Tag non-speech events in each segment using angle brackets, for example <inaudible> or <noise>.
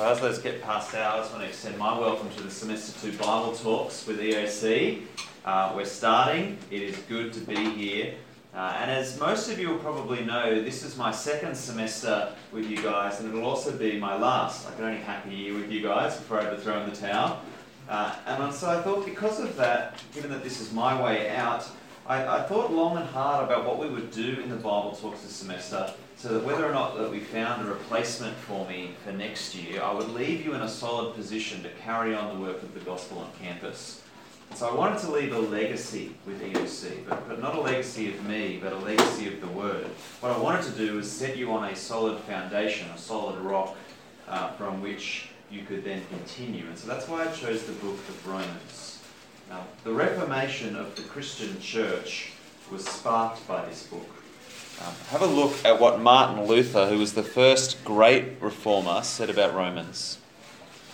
As those get passed out, I want to extend my welcome to the Semester 2 Bible Talks with EOC. Uh, we're starting. It is good to be here. Uh, and as most of you will probably know, this is my second semester with you guys, and it'll also be my last. I can only hack a year with you guys before I overthrow in the towel. Uh, and so I thought, because of that, given that this is my way out, I, I thought long and hard about what we would do in the Bible Talks this semester so that whether or not that we found a replacement for me for next year, I would leave you in a solid position to carry on the work of the gospel on campus. So I wanted to leave a legacy with EOC, but, but not a legacy of me, but a legacy of the Word. What I wanted to do was set you on a solid foundation, a solid rock uh, from which you could then continue. And so that's why I chose the book of Romans. Now, the Reformation of the Christian church was sparked by this book. Um, have a look at what Martin Luther, who was the first great reformer, said about Romans.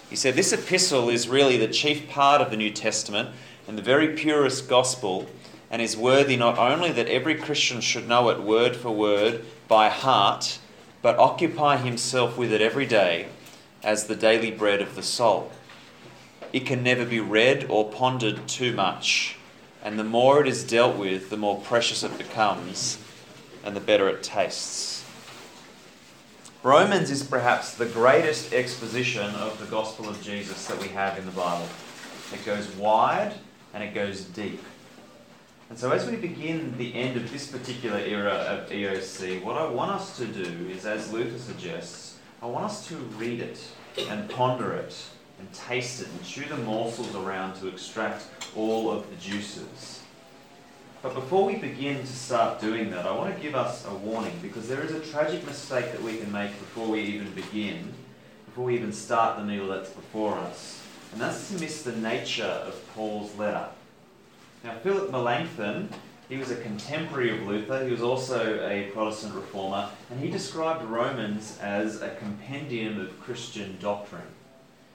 He said, This epistle is really the chief part of the New Testament and the very purest gospel, and is worthy not only that every Christian should know it word for word by heart, but occupy himself with it every day as the daily bread of the soul. It can never be read or pondered too much, and the more it is dealt with, the more precious it becomes and the better it tastes. Romans is perhaps the greatest exposition of the gospel of Jesus that we have in the Bible. It goes wide and it goes deep. And so, as we begin the end of this particular era of EOC, what I want us to do is, as Luther suggests, I want us to read it and ponder it and taste it and chew the morsels around to extract all of the juices. But before we begin to start doing that, I want to give us a warning because there is a tragic mistake that we can make before we even begin, before we even start the meal that's before us. And that's to miss the nature of Paul's letter. Now, Philip Melanchthon, he was a contemporary of Luther, he was also a Protestant reformer, and he described Romans as a compendium of Christian doctrine.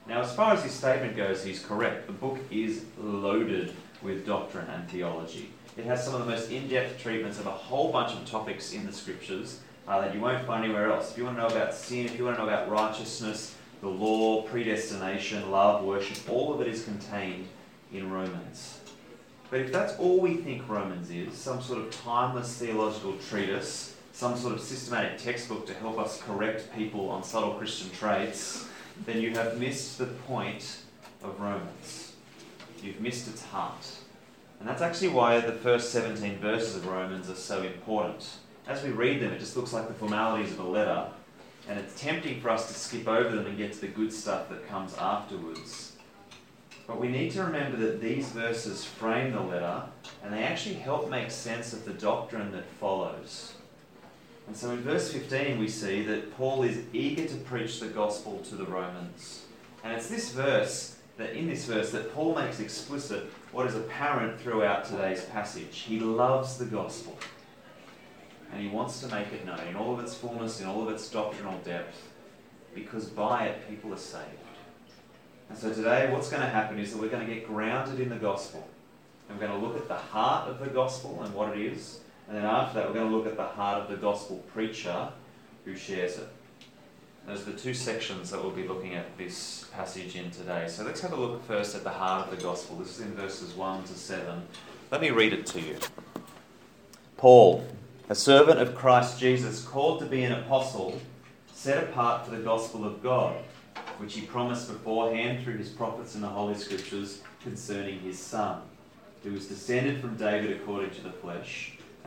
Now, as far as his statement goes, he's correct. The book is loaded with doctrine and theology. It has some of the most in depth treatments of a whole bunch of topics in the scriptures uh, that you won't find anywhere else. If you want to know about sin, if you want to know about righteousness, the law, predestination, love, worship, all of it is contained in Romans. But if that's all we think Romans is, some sort of timeless theological treatise, some sort of systematic textbook to help us correct people on subtle Christian traits, then you have missed the point of Romans. You've missed its heart. And that's actually why the first 17 verses of Romans are so important. As we read them, it just looks like the formalities of a letter, and it's tempting for us to skip over them and get to the good stuff that comes afterwards. But we need to remember that these verses frame the letter, and they actually help make sense of the doctrine that follows. And so in verse 15, we see that Paul is eager to preach the gospel to the Romans. And it's this verse that in this verse that Paul makes explicit what is apparent throughout today's passage. He loves the gospel. And he wants to make it known in all of its fullness, in all of its doctrinal depth, because by it people are saved. And so today, what's going to happen is that we're going to get grounded in the gospel. And we're going to look at the heart of the gospel and what it is. And then after that, we're going to look at the heart of the gospel preacher who shares it. Those are the two sections that we'll be looking at this passage in today. So let's have a look first at the heart of the gospel. This is in verses 1 to 7. Let me read it to you. Paul, a servant of Christ Jesus, called to be an apostle, set apart for the gospel of God, which he promised beforehand through his prophets in the Holy Scriptures concerning his Son, who was descended from David according to the flesh,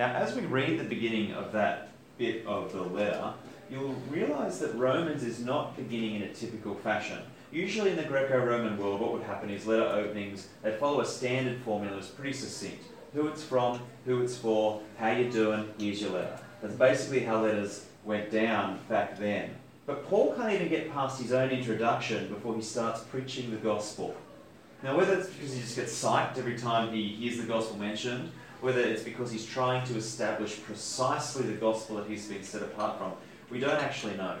Now, as we read the beginning of that bit of the letter, you'll realize that Romans is not beginning in a typical fashion. Usually in the Greco-Roman world, what would happen is letter openings, they follow a standard formula that's pretty succinct. Who it's from, who it's for, how you're doing, here's your letter. That's basically how letters went down back then. But Paul can't even get past his own introduction before he starts preaching the gospel. Now, whether it's because he just gets psyched every time he hears the gospel mentioned, whether it's because he's trying to establish precisely the gospel that he's been set apart from, we don't actually know.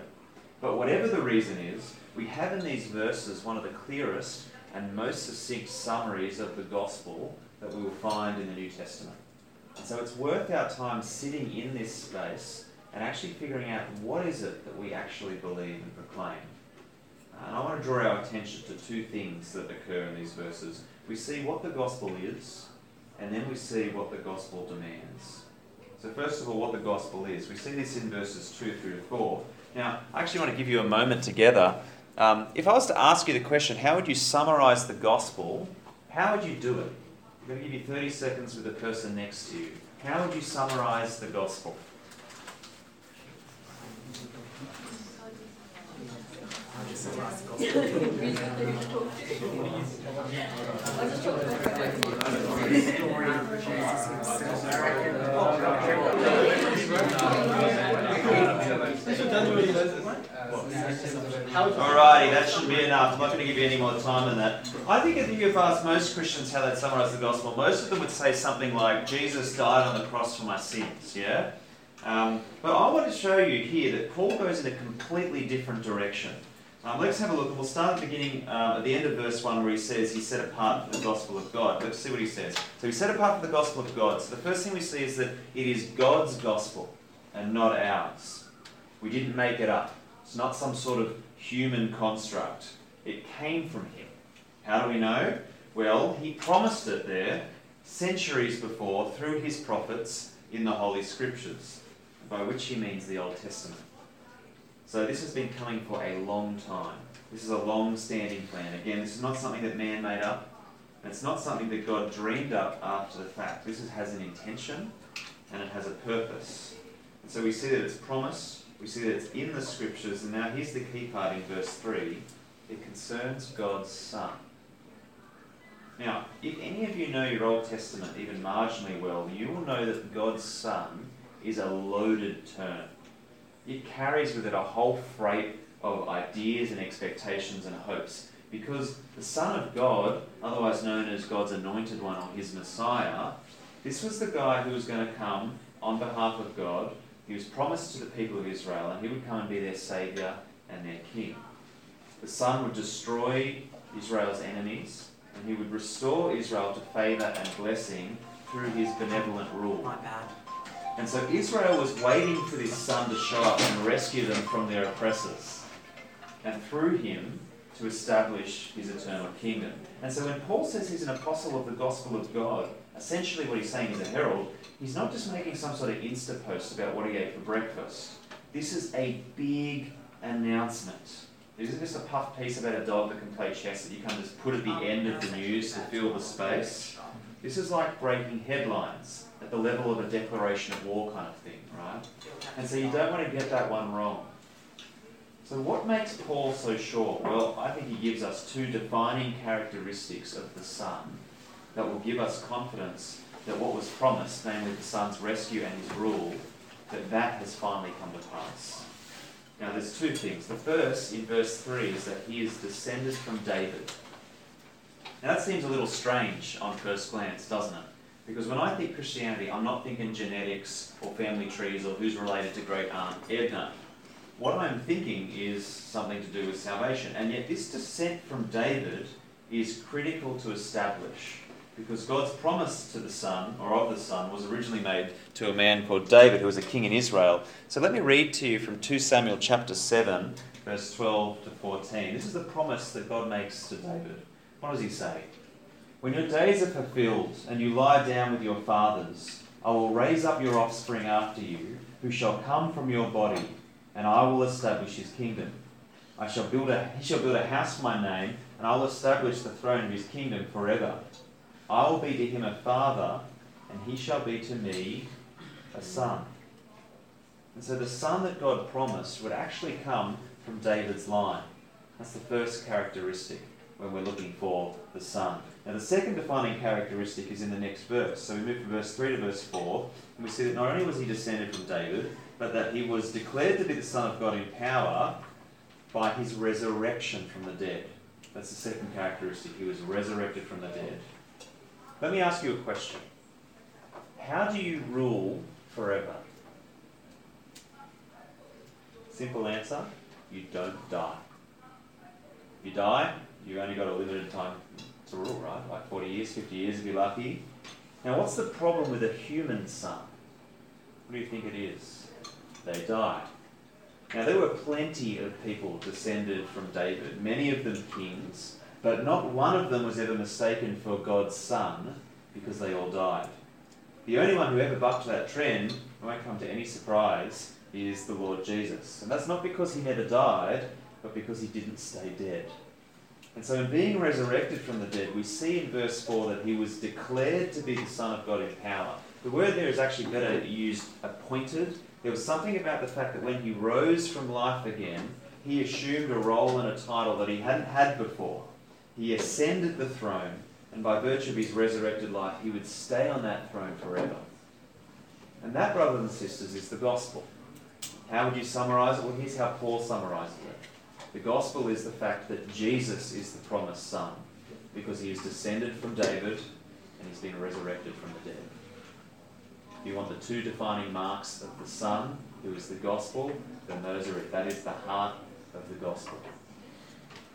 But whatever the reason is, we have in these verses one of the clearest and most succinct summaries of the gospel that we will find in the New Testament. And so it's worth our time sitting in this space and actually figuring out what is it that we actually believe and proclaim. And I want to draw our attention to two things that occur in these verses. We see what the gospel is, and then we see what the gospel demands. So, first of all, what the gospel is. We see this in verses 2 through 4. Now, I actually want to give you a moment together. Um, if I was to ask you the question, how would you summarize the gospel? How would you do it? I'm going to give you 30 seconds with the person next to you. How would you summarize the gospel? <laughs> <laughs> <laughs> Alrighty, that should be enough. I'm not going to give you any more time than that. I think if you've asked most Christians how they'd summarize the gospel, most of them would say something like, Jesus died on the cross for my sins, yeah? Um, but I want to show you here that Paul goes in a completely different direction. Um, let's have a look. We'll start at the beginning, uh, at the end of verse 1, where he says he's set apart for the gospel of God. Let's see what he says. So he's set apart for the gospel of God. So the first thing we see is that it is God's gospel and not ours. We didn't make it up. It's not some sort of human construct. It came from him. How do we know? Well, he promised it there centuries before through his prophets in the Holy Scriptures, by which he means the Old Testament. So this has been coming for a long time. This is a long standing plan. Again, this is not something that man made up. It's not something that God dreamed up after the fact. This has an intention and it has a purpose. And so we see that it's promised, we see that it's in the scriptures, and now here's the key part in verse 3 it concerns God's Son. Now, if any of you know your Old Testament even marginally well, you will know that God's Son is a loaded term it carries with it a whole freight of ideas and expectations and hopes. Because the Son of God, otherwise known as God's anointed one or his Messiah, this was the guy who was going to come on behalf of God. He was promised to the people of Israel, and he would come and be their Saviour and their King. The Son would destroy Israel's enemies, and he would restore Israel to favour and blessing through his benevolent rule. My bad. And so Israel was waiting for this son to show up and rescue them from their oppressors. And through him, to establish his eternal kingdom. And so when Paul says he's an apostle of the gospel of God, essentially what he's saying is a herald, he's not just making some sort of Insta post about what he ate for breakfast. This is a big announcement. This isn't just a puff piece about a dog that can play chess that you can just put at the end of the news to fill the space. This is like breaking headlines the level of a declaration of war kind of thing, right? And so you don't want to get that one wrong. So, what makes Paul so sure? Well, I think he gives us two defining characteristics of the Son that will give us confidence that what was promised, namely the Son's rescue and his rule, that that has finally come to pass. Now, there's two things. The first, in verse 3, is that he is descended from David. Now, that seems a little strange on first glance, doesn't it? Because when I think Christianity, I'm not thinking genetics or family trees or who's related to great aunt Edna. What I'm thinking is something to do with salvation. And yet, this descent from David is critical to establish because God's promise to the Son, or of the Son, was originally made to a man called David, who was a king in Israel. So let me read to you from 2 Samuel chapter 7, verse 12 to 14. This is the promise that God makes to David. What does he say? When your days are fulfilled and you lie down with your fathers, I will raise up your offspring after you, who shall come from your body, and I will establish his kingdom. I shall build a, he shall build a house for my name, and I will establish the throne of his kingdom forever. I will be to him a father, and he shall be to me a son. And so the son that God promised would actually come from David's line. That's the first characteristic when we're looking for the Son. Now, the second defining characteristic is in the next verse. So we move from verse 3 to verse 4, and we see that not only was he descended from David, but that he was declared to be the Son of God in power by his resurrection from the dead. That's the second characteristic. He was resurrected from the dead. Let me ask you a question. How do you rule forever? Simple answer you don't die. You die, you've only got a limited time to rule, right? Like 40 years, 50 years if you're lucky. Now, what's the problem with a human son? What do you think it is? They die. Now, there were plenty of people descended from David, many of them kings, but not one of them was ever mistaken for God's son because they all died. The only one who ever bucked that trend, it won't come to any surprise, is the Lord Jesus. And that's not because he never died, but because he didn't stay dead. And so, in being resurrected from the dead, we see in verse 4 that he was declared to be the Son of God in power. The word there is actually better used appointed. There was something about the fact that when he rose from life again, he assumed a role and a title that he hadn't had before. He ascended the throne, and by virtue of his resurrected life, he would stay on that throne forever. And that, brothers and sisters, is the gospel. How would you summarize it? Well, here's how Paul summarizes it. The gospel is the fact that Jesus is the promised Son because he is descended from David and he's been resurrected from the dead. If you want the two defining marks of the Son, who is the gospel, then those are it. That is the heart of the gospel.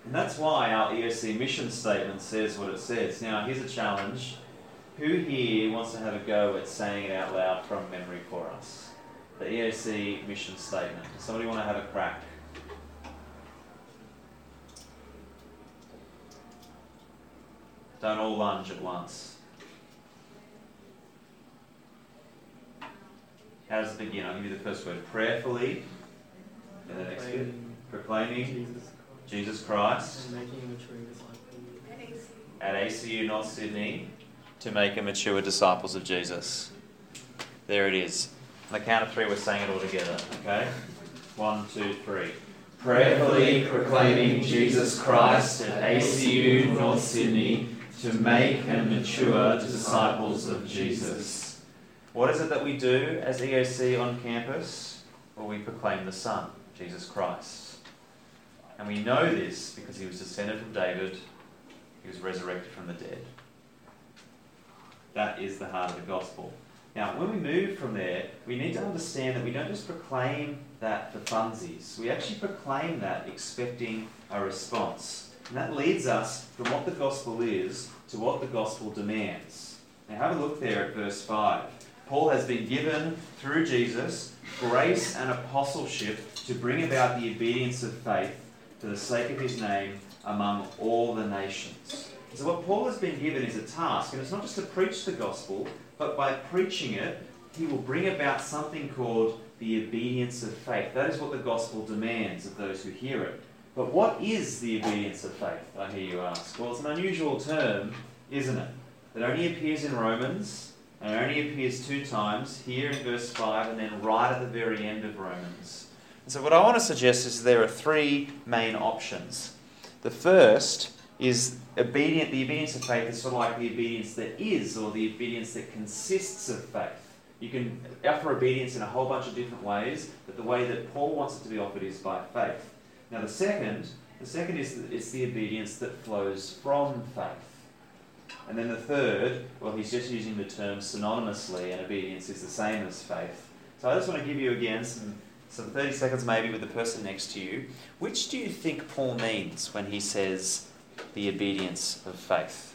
And that's why our EOC mission statement says what it says. Now, here's a challenge. Who here wants to have a go at saying it out loud from memory for us? The EOC mission statement. Does somebody want to have a crack? Don't all lunge at once. How does it begin? I'll give you the first word. Prayerfully. And the next bit. Proclaiming Jesus Christ. At ACU North Sydney. To make a mature disciples of Jesus. There it is. On the count of three, we're saying it all together. Okay? One, two, three. Prayerfully proclaiming Jesus Christ at ACU North Sydney to make and mature disciples of Jesus. What is it that we do as EOC on campus? Well, we proclaim the Son, Jesus Christ. And we know this because he was descended from David, he was resurrected from the dead. That is the heart of the gospel. Now, when we move from there, we need to understand that we don't just proclaim that for funsies. We actually proclaim that expecting a response. And that leads us from what the gospel is to what the gospel demands. Now, have a look there at verse 5. Paul has been given, through Jesus, grace and apostleship to bring about the obedience of faith for the sake of his name among all the nations. So, what Paul has been given is a task, and it's not just to preach the gospel, but by preaching it, he will bring about something called the obedience of faith. That is what the gospel demands of those who hear it. But what is the obedience of faith, I hear you ask? Well, it's an unusual term, isn't it? It only appears in Romans, and it only appears two times, here in verse 5 and then right at the very end of Romans. And so, what I want to suggest is there are three main options. The first is obedient, the obedience of faith is sort of like the obedience that is, or the obedience that consists of faith. You can offer obedience in a whole bunch of different ways, but the way that Paul wants it to be offered is by faith. Now the second, the second is it's the obedience that flows from faith. And then the third, well, he's just using the term synonymously, and obedience is the same as faith. So I just want to give you again some, some 30 seconds maybe with the person next to you. Which do you think Paul means when he says the obedience of faith?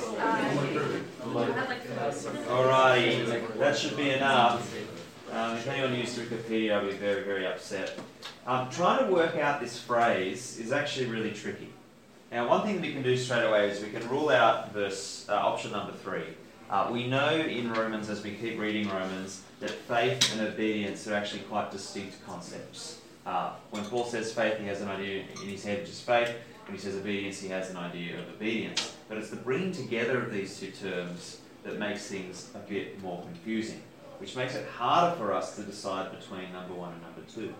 is? Alrighty, that should be enough. Um, if anyone used Wikipedia, I'll be very, very upset. Um, trying to work out this phrase is actually really tricky. Now, one thing we can do straight away is we can rule out verse uh, option number three. Uh, we know in Romans, as we keep reading Romans, that faith and obedience are actually quite distinct concepts. Uh, when Paul says faith, he has an idea in his head, which is faith. When he says obedience, he has an idea of obedience. But it's the bringing together of these two terms that makes things a bit more confusing, which makes it harder for us to decide between number one and number two.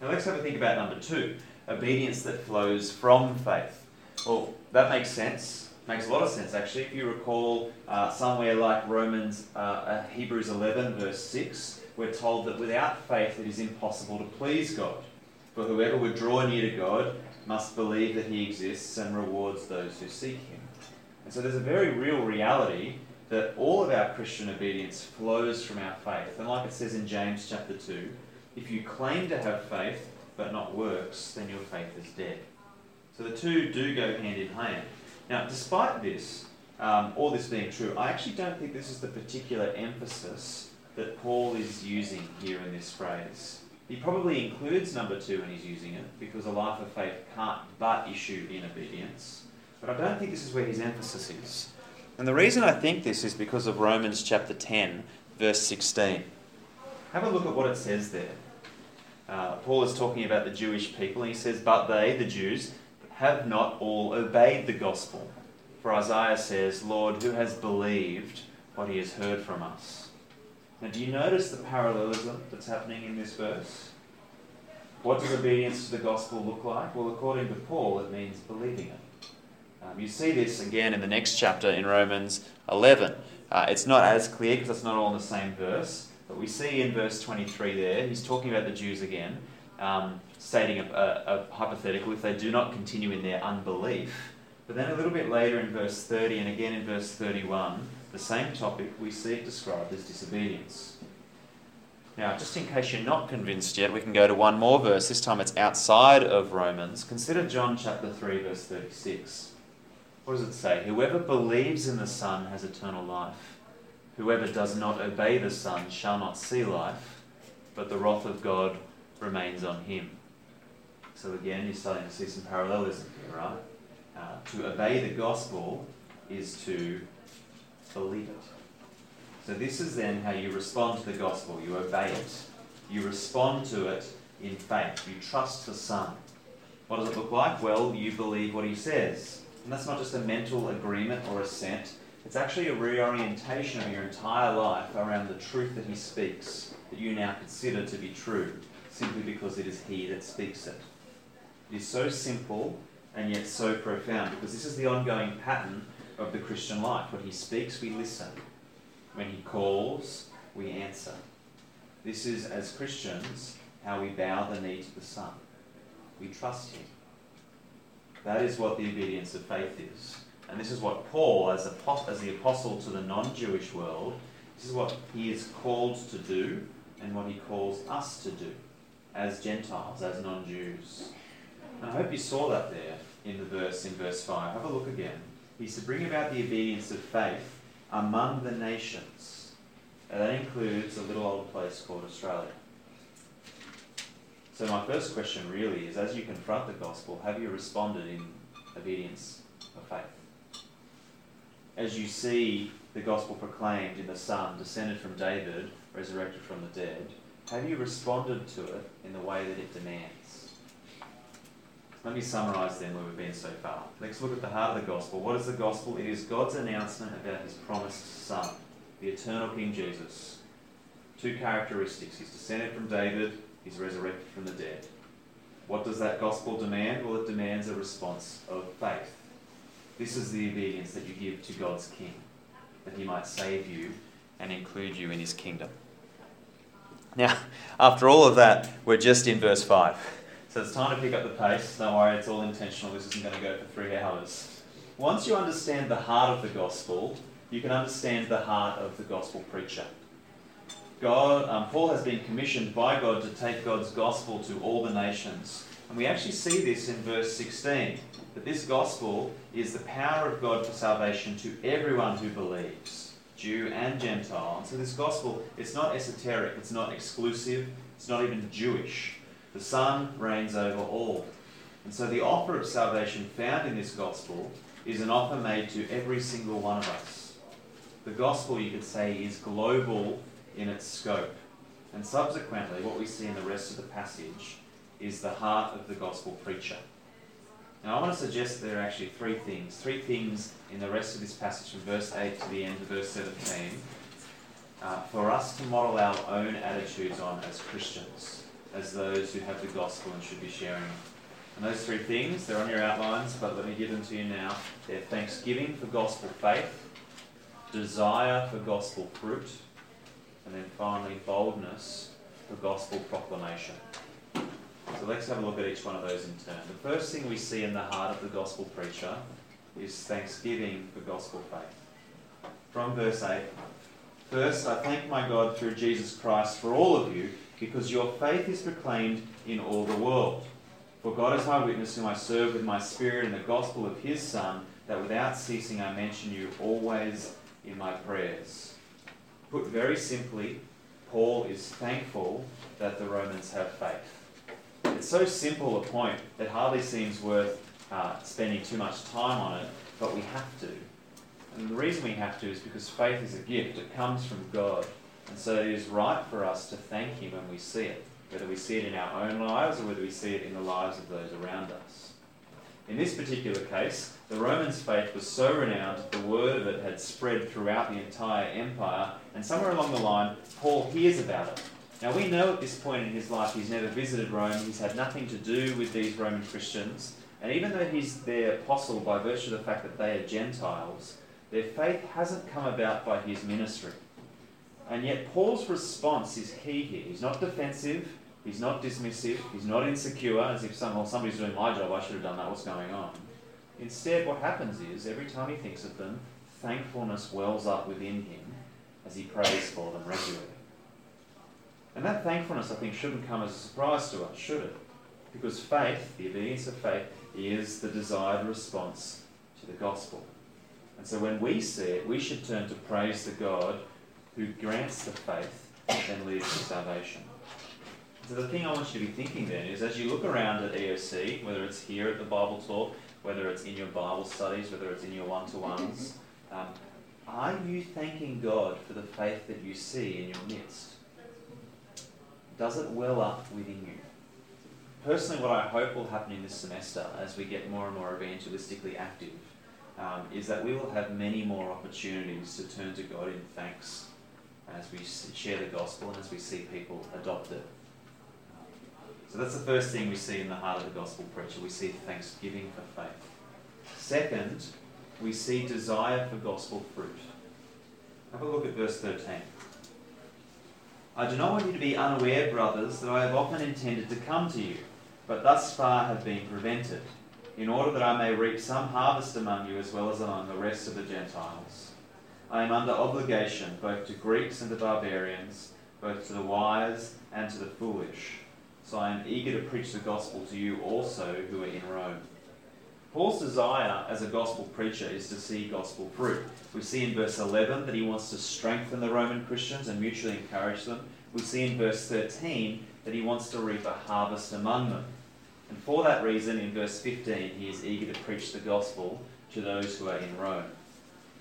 Now let's have a think about number two obedience that flows from faith. Well, that makes sense. Makes a lot of sense actually. If you recall uh, somewhere like Romans, uh, uh Hebrews 11, verse 6, we're told that without faith it is impossible to please God. For whoever would draw near to God must believe that He exists and rewards those who seek Him. And so there's a very real reality that all of our Christian obedience flows from our faith. And like it says in James chapter 2, if you claim to have faith but not works, then your faith is dead. So the two do go hand in hand. Now, despite this, um, all this being true, I actually don't think this is the particular emphasis that Paul is using here in this phrase. He probably includes number two when he's using it, because a life of faith can't but issue in obedience. But I don't think this is where his emphasis is. And the reason I think this is because of Romans chapter 10, verse 16. Have a look at what it says there. Uh, Paul is talking about the Jewish people, and he says, But they, the Jews, have not all obeyed the gospel. For Isaiah says, Lord, who has believed what he has heard from us? Now, do you notice the parallelism that's happening in this verse? What does obedience to the gospel look like? Well, according to Paul, it means believing it. Um, you see this again in the next chapter in Romans 11. Uh, it's not as clear because it's not all in the same verse, but we see in verse 23 there, he's talking about the Jews again, um, stating a, a, a hypothetical if they do not continue in their unbelief. But then a little bit later in verse 30 and again in verse 31, the same topic, we see it described as disobedience. Now, just in case you're not convinced yet, we can go to one more verse. This time it's outside of Romans. Consider John chapter 3, verse 36. What does it say? Whoever believes in the Son has eternal life. Whoever does not obey the Son shall not see life, but the wrath of God remains on him. So again, you're starting to see some parallelism here, right? Uh, to obey the gospel is to believe it. So this is then how you respond to the gospel. You obey it. You respond to it in faith. You trust the Son. What does it look like? Well, you believe what he says. And that's not just a mental agreement or assent. It's actually a reorientation of your entire life around the truth that he speaks, that you now consider to be true, simply because it is he that speaks it. It is so simple and yet so profound, because this is the ongoing pattern of the Christian life. When he speaks, we listen. When he calls, we answer. This is, as Christians, how we bow the knee to the Son. We trust him. That is what the obedience of faith is. And this is what Paul, as, as the apostle to the non Jewish world, this is what he is called to do and what he calls us to do as Gentiles, as non Jews. I hope you saw that there in the verse, in verse 5. Have a look again. He's to bring about the obedience of faith among the nations. And that includes a little old place called Australia. So, my first question really is as you confront the gospel, have you responded in obedience of faith? As you see the gospel proclaimed in the Son, descended from David, resurrected from the dead, have you responded to it in the way that it demands? Let me summarize then where we've been so far. Let's look at the heart of the gospel. What is the gospel? It is God's announcement about his promised Son, the eternal King Jesus. Two characteristics. He's descended from David, He's resurrected from the dead. What does that gospel demand? Well, it demands a response of faith. This is the obedience that you give to God's King, that he might save you and include you in his kingdom. Now, after all of that, we're just in verse 5. So it's time to pick up the pace. Don't worry, it's all intentional. This isn't going to go for three hours. Once you understand the heart of the gospel, you can understand the heart of the gospel preacher. God, um, Paul has been commissioned by God to take God's gospel to all the nations. And we actually see this in verse 16 that this gospel is the power of God for salvation to everyone who believes, Jew and Gentile. And so this gospel, it's not esoteric, it's not exclusive, it's not even Jewish. The Son reigns over all. And so the offer of salvation found in this gospel is an offer made to every single one of us. The gospel, you could say, is global in its scope. And subsequently, what we see in the rest of the passage is the heart of the gospel preacher. Now, I want to suggest there are actually three things. Three things in the rest of this passage from verse 8 to the end of verse 17 uh, for us to model our own attitudes on as Christians, as those who have the gospel and should be sharing And those three things, they're on your outlines, but let me give them to you now. They're thanksgiving for gospel faith, desire for gospel fruit, and then finally boldness for gospel proclamation. So let's have a look at each one of those in turn. The first thing we see in the heart of the gospel preacher is thanksgiving for gospel faith. From verse 8 First, I thank my God through Jesus Christ for all of you, because your faith is proclaimed in all the world. For God is my witness, whom I serve with my spirit in the gospel of his Son, that without ceasing I mention you always in my prayers. Put very simply, Paul is thankful that the Romans have faith. It's so simple a point that hardly seems worth uh, spending too much time on it, but we have to. And the reason we have to is because faith is a gift, it comes from God. And so it is right for us to thank Him when we see it, whether we see it in our own lives or whether we see it in the lives of those around us. In this particular case, the Romans' faith was so renowned the word of it had spread throughout the entire empire, and somewhere along the line, Paul hears about it. Now, we know at this point in his life he's never visited Rome, he's had nothing to do with these Roman Christians, and even though he's their apostle by virtue of the fact that they are Gentiles, their faith hasn't come about by his ministry. And yet, Paul's response is key here. He's not defensive, he's not dismissive, he's not insecure, as if some, well, somebody's doing my job, I should have done that, what's going on? Instead, what happens is, every time he thinks of them, thankfulness wells up within him as he prays for them regularly. And that thankfulness, I think, shouldn't come as a surprise to us, should it? Because faith, the obedience of faith, is the desired response to the gospel. And so when we see it, we should turn to praise the God who grants the faith and leads to salvation. So the thing I want you to be thinking then is as you look around at EOC, whether it's here at the Bible talk, whether it's in your Bible studies, whether it's in your one-to-ones, um, are you thanking God for the faith that you see in your midst? Does it well up within you? Personally, what I hope will happen in this semester as we get more and more evangelistically active um, is that we will have many more opportunities to turn to God in thanks as we share the gospel and as we see people adopt it. So that's the first thing we see in the heart of the gospel preacher. We see thanksgiving for faith. Second, we see desire for gospel fruit. Have a look at verse 13. I do not want you to be unaware, brothers, that I have often intended to come to you, but thus far have been prevented in order that I may reap some harvest among you as well as among the rest of the Gentiles. I am under obligation both to Greeks and to barbarians, both to the wise and to the foolish. So I am eager to preach the gospel to you also who are in Rome. Paul's desire as a gospel preacher is to see gospel fruit. We see in verse 11 that he wants to strengthen the Roman Christians and mutually encourage them. We see in verse 13 that he wants to reap a harvest among them. And for that reason, in verse 15, he is eager to preach the gospel to those who are in Rome.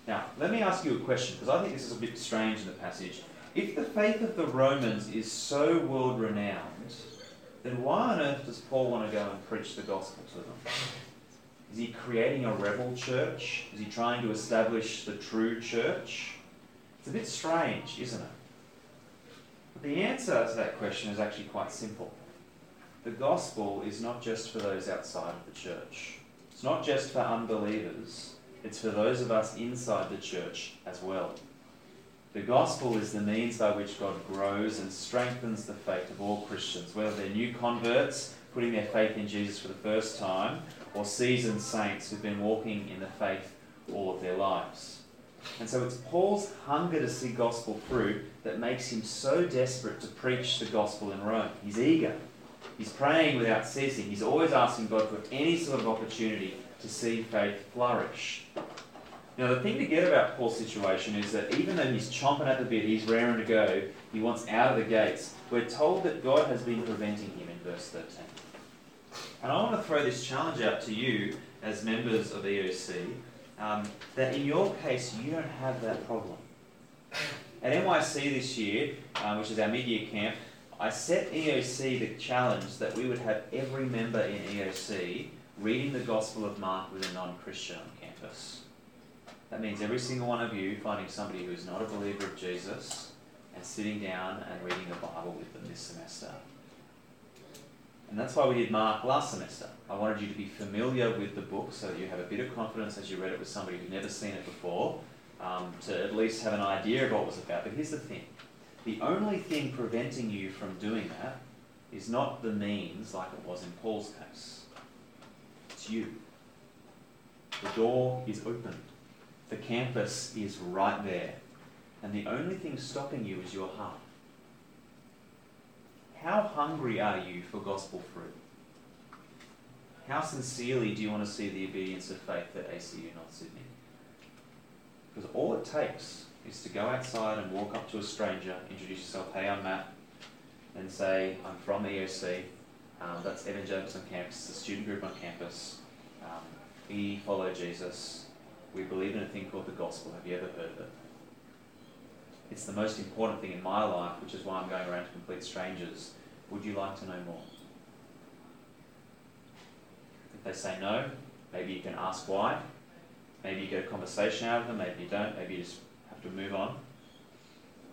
Now, let me ask you a question, because I think this is a bit strange in the passage. If the faith of the Romans is so world renowned, then why on earth does Paul want to go and preach the gospel to them? Is he creating a rebel church? Is he trying to establish the true church? It's a bit strange, isn't it? But the answer to that question is actually quite simple the gospel is not just for those outside of the church. It's not just for unbelievers, it's for those of us inside the church as well. The gospel is the means by which God grows and strengthens the faith of all Christians, whether they're new converts putting their faith in Jesus for the first time, or seasoned saints who've been walking in the faith all of their lives. And so it's Paul's hunger to see gospel fruit that makes him so desperate to preach the gospel in Rome. He's eager. He's praying without ceasing. He's always asking God for any sort of opportunity to see faith flourish. Now, the thing to get about Paul's situation is that even though he's chomping at the bit, he's raring to go, he wants out of the gates. We're told that God has been preventing him in verse 13. And I want to throw this challenge out to you as members of EOC um, that in your case, you don't have that problem. At NYC this year, um, which is our year camp, I set EOC the challenge that we would have every member in EOC reading the Gospel of Mark with a non Christian on campus. That means every single one of you finding somebody who is not a believer of Jesus and sitting down and reading the Bible with them this semester. And that's why we did Mark last semester. I wanted you to be familiar with the book so that you have a bit of confidence as you read it with somebody who'd never seen it before, um, to at least have an idea of what it was about. But here's the thing the only thing preventing you from doing that is not the means like it was in Paul's case, it's you. The door is open, the campus is right there, and the only thing stopping you is your heart. How hungry are you for gospel fruit? How sincerely do you want to see the obedience of faith at ACU North Sydney? Because all it takes is to go outside and walk up to a stranger, introduce yourself, hey, I'm Matt, and say, I'm from the EOC. Um, that's Evangelicals on campus, the student group on campus. Um, we follow Jesus. We believe in a thing called the gospel. Have you ever heard of it? It's the most important thing in my life, which is why I'm going around to complete strangers. Would you like to know more? If they say no, maybe you can ask why. Maybe you get a conversation out of them, maybe you don't, maybe you just have to move on.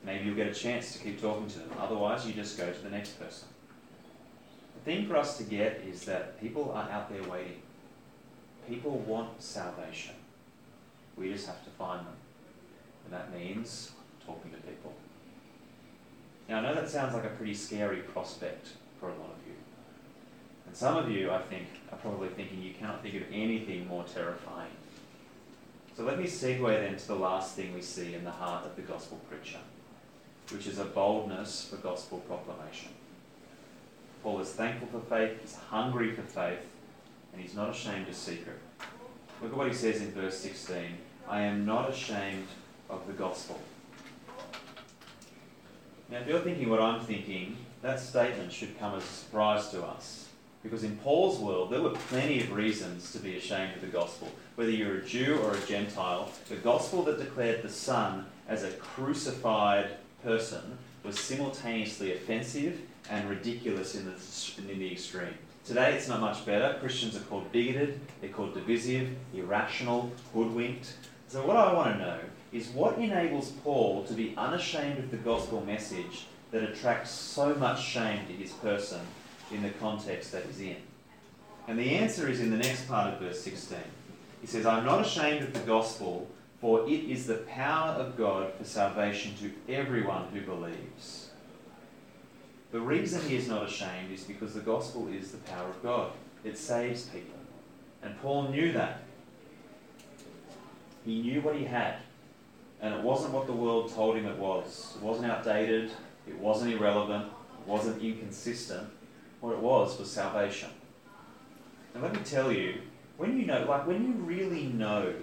Maybe you'll get a chance to keep talking to them. Otherwise, you just go to the next person. The thing for us to get is that people are out there waiting. People want salvation. We just have to find them. And that means talking to people. Now, I know that sounds like a pretty scary prospect for a lot of you. And some of you, I think, are probably thinking you cannot think of anything more terrifying. So let me segue then to the last thing we see in the heart of the gospel preacher, which is a boldness for gospel proclamation. Paul is thankful for faith, he's hungry for faith, and he's not ashamed to seek it. Look at what he says in verse 16 I am not ashamed of the gospel. Now, if you're thinking what I'm thinking, that statement should come as a surprise to us. Because in Paul's world, there were plenty of reasons to be ashamed of the gospel. Whether you're a Jew or a Gentile, the gospel that declared the Son as a crucified person was simultaneously offensive and ridiculous in the, in the extreme. Today, it's not much better. Christians are called bigoted, they're called divisive, irrational, hoodwinked. So, what I want to know is what enables Paul to be unashamed of the gospel message that attracts so much shame to his person in the context that he's in? And the answer is in the next part of verse 16. He says, I'm not ashamed of the gospel, for it is the power of God for salvation to everyone who believes. The reason he is not ashamed is because the gospel is the power of God. It saves people. And Paul knew that. He knew what he had. And it wasn't what the world told him it was. It wasn't outdated, it wasn't irrelevant, it wasn't inconsistent. What it was was salvation. And let me tell you, when you know, like when you really know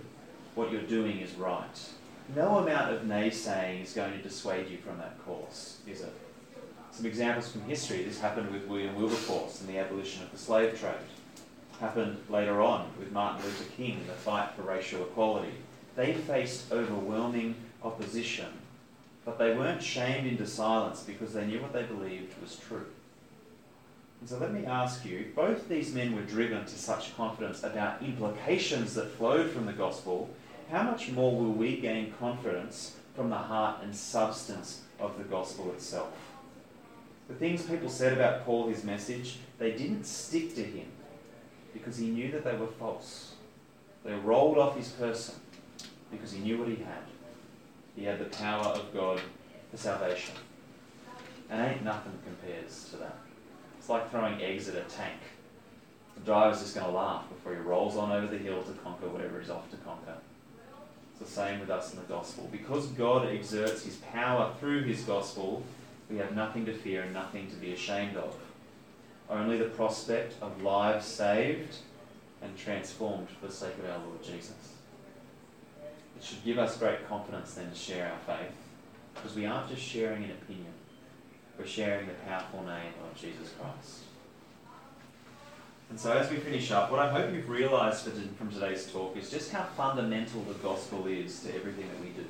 what you're doing is right, no amount of naysaying is going to dissuade you from that course, is it? Some examples from history. This happened with William Wilberforce and the abolition of the slave trade. Happened later on with Martin Luther King and the fight for racial equality. They faced overwhelming opposition, but they weren't shamed into silence because they knew what they believed was true. And so let me ask you both these men were driven to such confidence about implications that flowed from the gospel. How much more will we gain confidence from the heart and substance of the gospel itself? The things people said about Paul, his message, they didn't stick to him because he knew that they were false. They rolled off his person because he knew what he had. He had the power of God for salvation. And ain't nothing compares to that. It's like throwing eggs at a tank. The driver's just going to laugh before he rolls on over the hill to conquer whatever he's off to conquer. It's the same with us in the gospel. Because God exerts his power through his gospel, we have nothing to fear and nothing to be ashamed of. Only the prospect of lives saved and transformed for the sake of our Lord Jesus. It should give us great confidence then to share our faith because we aren't just sharing an opinion, we're sharing the powerful name of Jesus Christ. And so, as we finish up, what I hope you've realised from today's talk is just how fundamental the gospel is to everything that we do.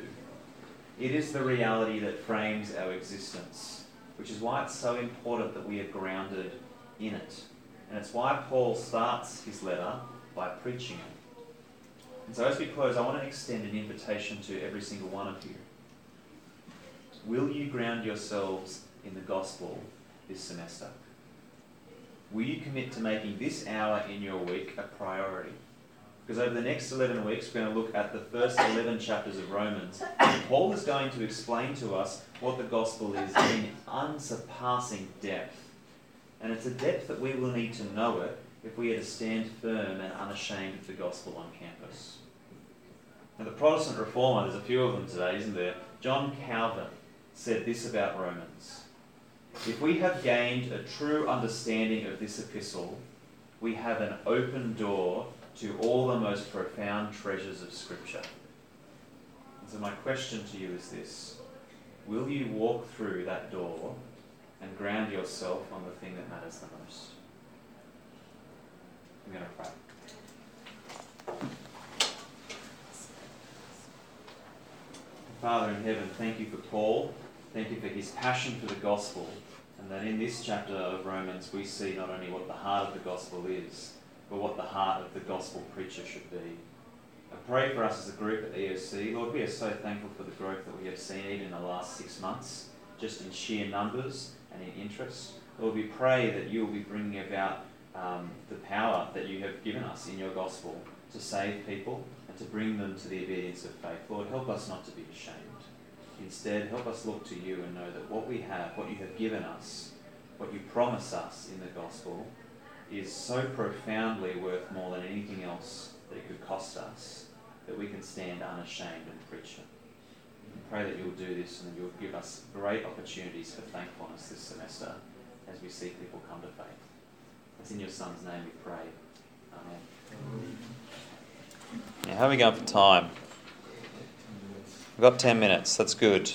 It is the reality that frames our existence, which is why it's so important that we are grounded in it. And it's why Paul starts his letter by preaching it. And so, as we close, I want to extend an invitation to every single one of you. Will you ground yourselves in the gospel this semester? Will you commit to making this hour in your week a priority? Because over the next 11 weeks, we're going to look at the first 11 chapters of Romans. And Paul is going to explain to us what the gospel is in unsurpassing depth. And it's a depth that we will need to know it if we are to stand firm and unashamed of the gospel on campus. Now, the Protestant reformer, there's a few of them today, isn't there? John Calvin said this about Romans if we have gained a true understanding of this epistle, we have an open door to all the most profound treasures of Scripture. And so, my question to you is this Will you walk through that door and ground yourself on the thing that matters the most? I'm going to pray. Father in heaven, thank you for Paul. Thank you for his passion for the gospel. And that in this chapter of Romans, we see not only what the heart of the gospel is, but what the heart of the gospel preacher should be. I pray for us as a group at the EOC. Lord, we are so thankful for the growth that we have seen even in the last six months, just in sheer numbers and in interest. Lord, we pray that you will be bringing about um, the power that you have given us in your gospel to save people and to bring them to the obedience of faith. Lord, help us not to be ashamed. Instead, help us look to you and know that what we have, what you have given us, what you promise us in the gospel, is so profoundly worth more than anything else that it could cost us that we can stand unashamed and preach it. Pray that you'll do this and that you'll give us great opportunities for thankfulness this semester as we see people come to faith. It's in your Son's name we pray. Amen. Now, how are we going for time? We've got 10 minutes. That's good.